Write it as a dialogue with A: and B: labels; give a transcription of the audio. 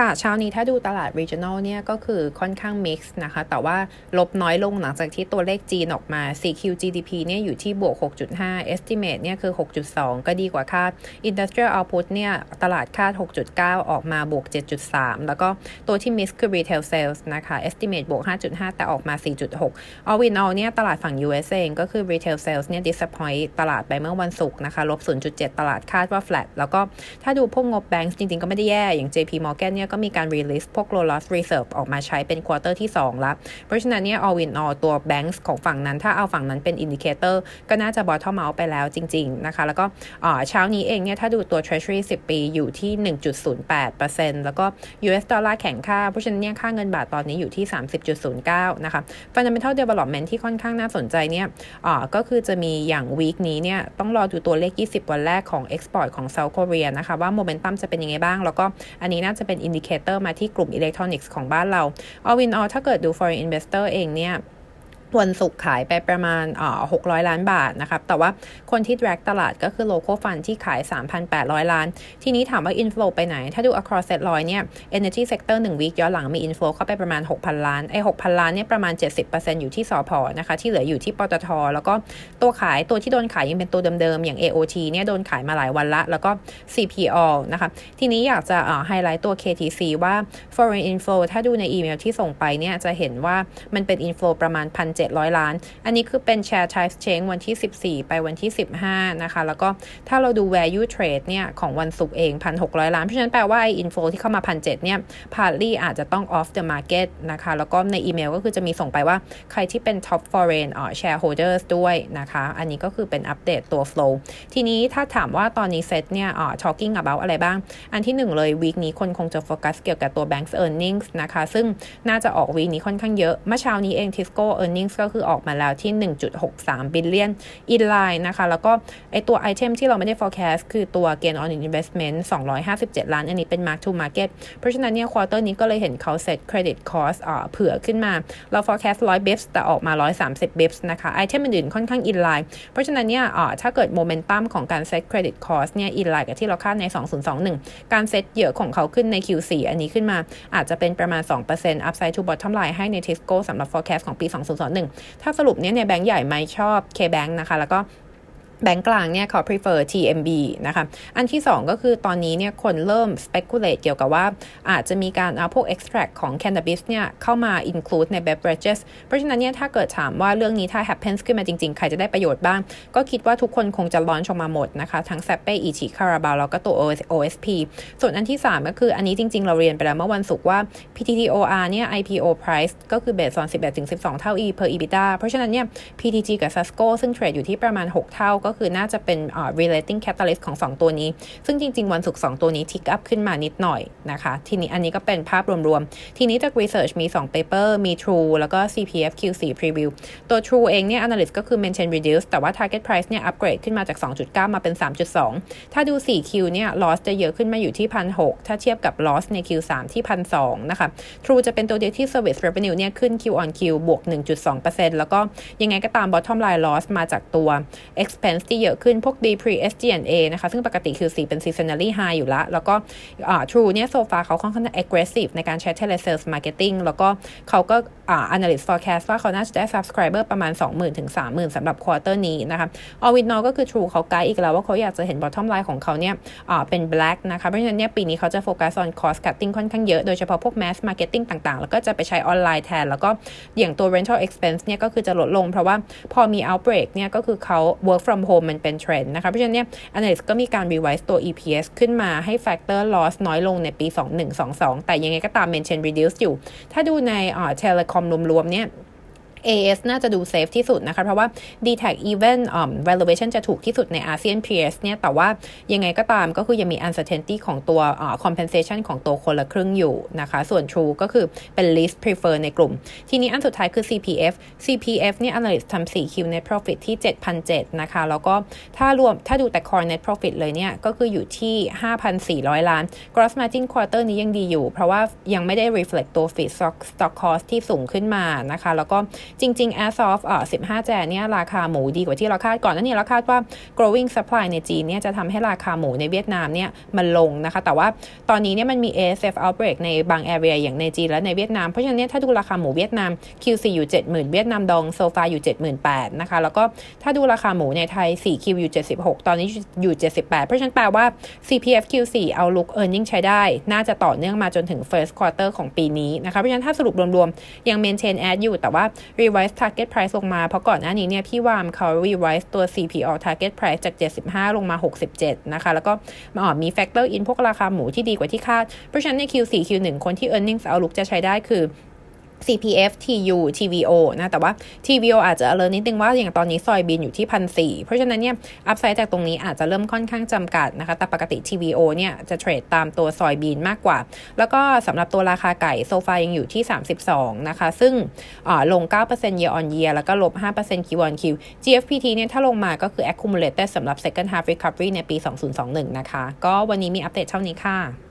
A: ค่ะเช้านี้ถ้าดูตลาด regional เนี่ยก็คือค่อนข้าง mix นะคะ แต่ว่าลบน้อยลงหลังจากที่ตัวเลขจีนออกมา 4Q GDP เนี่ยอยู่ที่บวก 6.5 estimate เนี่ยคือ 6.2 ก็ดีกว่าคาด industrial output เนี่ยตลาดคาด 6.9 ออกมาบวก 7.3 แล้วก็ตัวที่ miss คือ retail sales นะคะ estimate บวก 5.5 แต่ออกมา 4.6 all in all เนี่ยตลาดฝั่ง US เองก็คือ retail sales เนี่ย disappoint ตลาดไปเมื่อวันศุกร์นะคะลบ 0.7 ตลาดคาดว่า flat แล้วก็ถ้าดูพวกงบแบงก์จริงๆ ก็ไม่ได้แย่อย่าง JP Morgan เนี่ยก็มีการ release พวก loan loss reserve ออกมาใช้เป็น quarter ที่ 2 แล้ว เพราะฉะนั้นเนี่ย all in all ตัว banks ของฝั่งนั้น ถ้าเอาฝั่งนั้นเป็น indicator ก็น่าจะ bottom out ไปแล้วจริง ๆ นะคะ แล้วก็เช้านี้เองเนี่ย ถ้าดูตัว treasury 10 ปีอยู่ที่ 1.08%แล้วก็ US ดอลลาร์แข็งค่า เพราะฉะนั้นเนี่ย ค่าเงินบาทตอนนี้อยู่ที่ 30.09 นะคะ fundamental development ที่ค่อนข้างน่าสนใจเนี่ยก็คือจะมีอย่าง week นี้เนี่ย ต้องรอดูตัวเลข 20 วันแรกของ export ของ South Korea นะคะว่าโมเมนตัมจะเป็นยังไงบ้าง แล้วก็อันนี้น่าจะเป็น indicator มาที่กลุ่มอิเล็กทรอนิกส์ของบ้านเรา all in all ถ้าเกิดดู foreign investor เองเนี่ย วันศุกร์ขายไปประมาณหกร้อยล้านบาทนะครับ แต่ว่าคนที่ drag ตลาดก็คือ local fund ที่ขาย 3,800 ล้าน ทีนี้ถามว่า inflow ไปไหน ถ้าดู across set ร้อยเนี่ย energy sector 1 week ย้อนหลังมี inflow เข้าไปประมาณ 6,000 ล้าน ไอ้ 6,000 ล้านเนี่ยประมาณ 70%อยู่ที่สอพอนะคะ ที่เหลืออยู่ที่ปตท แล้วก็ตัวขายตัวที่โดนขายยังเป็นตัวเดิมๆ อย่าง AOT เนี่ยโดนขายมาหลายวันละ แล้วก็ CPO นะคะ ทีนี้อยากจะไฮไลท์ตัว KTC ว่า foreign inflow ถ้าดูในอีเมลที่ส่งไปเนี่ยจะเห็นว่ามันเป็น inflow ประมาณ700 ล้าน อันนี้คือเป็น share type change วันที่ 14 ไปวันที่ 15 นะคะ แล้วก็ถ้าเราดู value trade เนี่ย ของวันศุกร์เอง 1,600 ล้าน เพราะฉะนั้นแปลว่าไอ้ info ที่เข้ามา 1,700 เนี่ย partly อาจจะต้อง off the market นะคะ แล้วก็ในอีเมลก็คือจะมีส่งไปว่าใครที่เป็น top foreign shareholders ด้วยนะคะ อันนี้ก็คือเป็นอัปเดตตัว flow ทีนี้ถ้าถามว่าตอนนี้เซตเนี่ย talking about อะไรบ้าง อันที่หนึ่งเลยวีคนี้คนคงจะโฟกัสเกี่ยวกับตัว banks earnings นะคะ ซึ่งน่าจะออกวีคนี้ค่อนข้างเยอะ เมื่อเช้านี้เอง Tisco earnings ก็คือออกมาแล้วที่ 1.63 billion in line นะคะ แล้วก็ไอตัวไอเทมที่เราไม่ได้ forecast คือตัว gain on investment 257 ล้าน อันนี้เป็น mark to market เพราะฉะนั้นเนี่ย quarter นี้ก็เลยเห็นเขา set credit cost เผื่อขึ้นมา เรา forecast 100 bips แต่ออกมา 130 bips นะคะไอเทมอื่นๆค่อนข้าง in line เพราะฉะนั้นเนี่ยถ้าเกิด momentum ของการ set credit cost เนี่ย in line กับที่เราคาดใน 2021 การ set เยอะของเขาขึ้นใน Q4 อันนี้ขึ้นมาอาจจะเป็นประมาณ 2% upside to bottom line ให้ใน Tisco สำหรับ forecast ของปี 2021ถ้าสรุปเนี้ยในแบงก์ใหญ่ไม่ชอบ K-Bank นะคะ แล้วก็ แบงก์กลางเนี่ยเขา prefer TMB นะคะ อันที่ 2 ก็คือตอนนี้เนี่ยคนเริ่ม speculate เกี่ยวกับว่า อาจจะมีการเอาพวก extract ของ cannabis เนี่ยเข้ามา include ใน beverages เพราะฉะนั้นเนี่ยถ้าเกิดถามว่าเรื่องนี้ถ้า happens ขึ้นมาจริง ๆ ใครจะได้ประโยชน์บ้าง ก็คิดว่าทุกคนคงจะลอนชออกมาหมดนะคะ ทั้ง s a p เป้อีชิคาราบาลแล้วก็ตัว OSP ส่วนอันที่ 3 ก็คืออันนี้จริง ๆ เราเรียนไปแล้วเมื่อวันศุกร์ว่า PTTOR เนี่ย IPO price ก็คือ base on 11-12 เท่า E per EBITDA เพราะฉะนั้นเนี่ย PTG กับ Sasco ซึ่งเทรดอยู่ที่ประมาณ 6 เท่าก็ก็คือน่าจะเป็น uh, relating catalyst ของ 2 ตัวนี้ ซึ่งจริง ๆ วันศุกร์2ตัวนี้ทิกอัพขึ้นมานิดหน่อยนะคะ ทีนี้อันนี้ก็เป็นภาพรวมๆ ทีนี้จาก research มี 2 paper มี True แล้วก็ CPF Q4 preview ตัว True เองเนี่ย analyst ก็คือ maintain reduce แต่ว่า target price เนี่ย upgrade ขึ้นมาจาก 2.9 มาเป็น 3.2 ถ้าดู 4Q เนี่ย loss จะเยอะขึ้นมาอยู่ที่1,600ถ้าเทียบกับ loss ใน Q3 ที่1,200นะคะ True จะเป็นตัวเดียวที่ service revenue เนี่ยขึ้น Q on Q บวก 1.2%แล้วก็ยังไงก็ตาม bottom line loss มาจากตัว expense ที่เยอะขึ้นพวก D, Pre, SG&A นะคะ ซึ่งปกติคือสีเป็น seasonally high อยู่ล้วแล้วก็ True เนี่ยโซฟาเขาค่อนข้าง aggressive ในการใช้ telesales marketing แล้วก็เขาก็ analyst forecast ว่าเขาน่าจะได้ subscriber ประมาณ 20,000ถึง30,000สำหรับ quarter นี้นะคะ all with all ก็คือ True เขาไกด์อีกแล้วว่าเขาอยากจะเห็น bottom line ของเขาเนี่ยเป็น black นะคะ เพราะฉะนั้นเนี่ยปีนี้เขาจะโฟกัส on cost cutting ค่อนข้างเยอะโดยเฉพาะพวก mass marketing ต่างๆ แล้วก็จะไปใช้ออนไลน์แทน แล้วก็อย่างตัว rental expense เนี่ยก็คือจะลดลง เพราะว่าพอมี outbreak เนี่ยก็คือเขา work from home มันเป็นเทรนด์นะคะ เพราะฉะนั้นเนี่ย analyst ก็มีการ revise ตัว EPS ขึ้นมาให้ factor ลอส น้อยลงในปี 2122 แต่ยังไงก็ตาม maintain reduce อยู่ ถ้าดูในอ่า telecom รวมๆเนี่ย AS น่าจะดู safe ที่สุดนะคะ เพราะว่า d t a c even um, valuation จะถูกที่สุดในอาเซียน peers เนี่ย แต่ว่ายังไงก็ตามก็คือยังมี uncertainty ของตัว uh, compensation ของตัวคนละครึ่งอยู่นะคะ ส่วน True ก็คือเป็น least prefer ในกลุ่ม ทีนี้อันสุดท้ายคือ CPF CPF เนี่ย analyst ทำ 4Q net profit ที่ 7,007นะคะ แล้วก็ถ้ารวมถ้าดูแต่ core net profit เลยเนี่ย ก็คืออยู่ที่ 5,400 ล้าน gross margin quarter นี้ยังดีอยู่ เพราะว่ายังไม่ได้ reflect ตัว feed stock cost ที่สูงขึ้นมานะคะ แล้วก็ จริงๆ as of อ่า15 แจนเนี่ยราคาหมูดีกว่าที่เราคาดก่อนนั่นนี่เราคาดว่า growing supply ในจีนเนี่ยจะทำให้ราคาหมูในเวียดนามเนี่ยมันลงนะคะ แต่ว่าตอนนี้เนี่ยมันมี ASF outbreak ในบาง area อย่างในจีนและในเวียดนาม เพราะฉะนั้นเนี่ยถ้าดูราคาหมูเวียดนาม Q4 อยู่ 70,000 เวียดนามดองโซฟาอยู่ 78,000นะคะ แล้วก็ถ้าดูราคาหมูในไทย 4Q อยู่ 76 ตอนนี้อยู่ 78 เพราะฉะนั้นแปลว่า CPF Q4 เอา look earning ใช้ได้ น่าจะต่อเนื่องมาจนถึง first quarter ของปีนี้นะคะ เพราะฉะนั้นถ้าสรุปรวมๆ ยัง maintain ad อยู่แต่ว่า revise target price ลงมา เพราะก่อนหน้านี้เนี่ยพี่วามเขา revise ตัว CPO target price จาก 75 ลงมา 67 นะคะ แล้วก็มาออมี factor in พวกราคาหมูที่ดีกว่าที่คาด เพราะฉะนั้นใน Q4 Q1 คนที่ earnings outlook จะใช้ได้คือ CPF TU TVO นะแต่ว่า TVO อาจจะเลอนิดนึงว่าอย่างตอนนี้ซอยบินอยู่ที่พันสเพราะฉะนั้นเนี่ยอัพไซด์จากตรงนี้อาจจะเริ่มค่อนข้างจำกัดนะคะแต่ปกติ TVO เนี่ยจะเทรดตามตัวซอยบินมากกว่า แล้วก็สำหรับตัวราคาไก่โซฟายังอยู่ที่ 32 นะคะ ซึ่งลง 9% year on year แล้วก็ลบ 5% Q on Q GFPT เนี่ยถ้าลงมาก็คือ accumulated สำหรับ second half recovery ในปี 2021 นะคะ ก็วันนี้มีอัปเดตเท่านี้ค่ะ